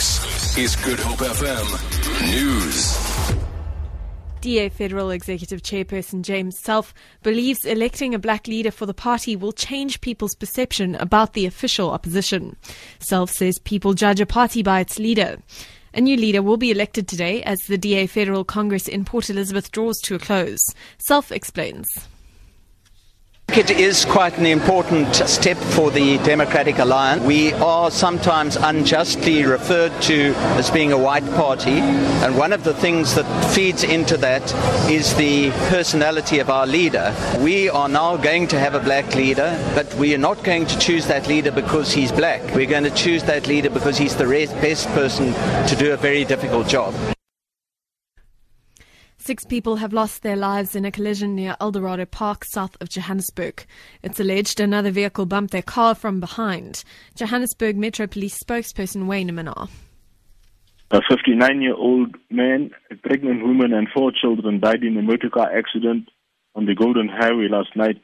This is Good Hope FM News. DA Federal Executive Chairperson James Selfe believes electing a black leader for the party will change people's perception about the official opposition. Selfe says people judge a party by its leader. A new leader will be elected today as the DA Federal Congress in Port Elizabeth draws to a close. Selfe explains. It is quite an important step for the Democratic Alliance. We are sometimes unjustly referred to as being a white party, and one of the things that feeds into that is the personality of our leader. We are now going to have a black leader, but we are not going to choose that leader because he's black. We're going to choose that leader because he's the best person to do a very difficult job. Six people have lost their lives in a collision near Eldorado Park, south of Johannesburg. It's alleged another vehicle bumped their car from behind. Johannesburg Metro Police spokesperson Wayne Minnaar. A 59 year old man, a pregnant woman, and four children died in a motor car accident on the Golden Highway last night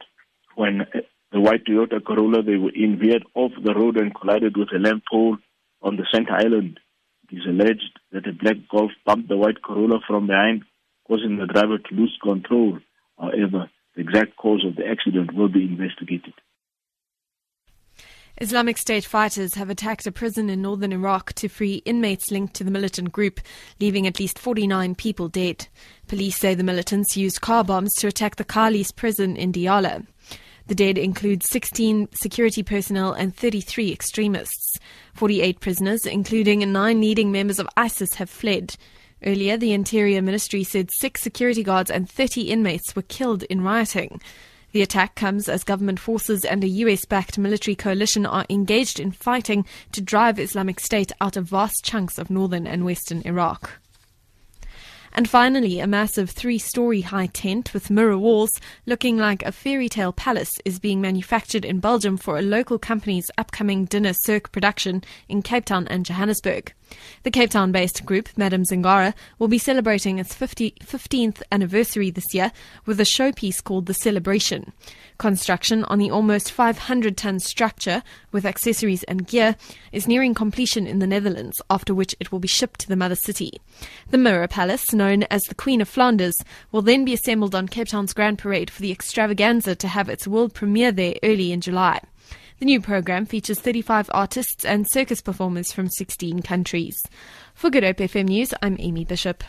when the white Toyota Corolla they were in veered off the road and collided with a lamp pole on the center island. It is alleged that a black Golf bumped the white Corolla from behind causing the driver to lose control. However, the exact cause of the accident will be investigated. Islamic State fighters have attacked a prison in northern Iraq to free inmates linked to the militant group, leaving at least 49 people dead. Police say the militants used car bombs to attack the Khalis prison in Diyala. The dead include 16 security personnel and 33 extremists. 48 prisoners, including nine leading members of ISIS, have fled. Earlier, the Interior Ministry said six security guards and 30 inmates were killed in rioting. The attack comes as government forces and a US backed military coalition are engaged in fighting to drive Islamic State out of vast chunks of northern and western Iraq. And finally, a massive three story high tent with mirror walls looking like a fairy tale palace is being manufactured in Belgium for a local company's upcoming dinner cirque production in Cape Town and Johannesburg. The Cape Town based group, Madame Zingara, will be celebrating its 50, 15th anniversary this year with a showpiece called The Celebration. Construction on the almost 500 ton structure with accessories and gear is nearing completion in the Netherlands, after which it will be shipped to the mother city. The Mirror Palace, known as the Queen of Flanders, will then be assembled on Cape Town's Grand Parade for the extravaganza to have its world premiere there early in July. The new program features 35 artists and circus performers from 16 countries. For Good Hope FM News, I'm Amy Bishop.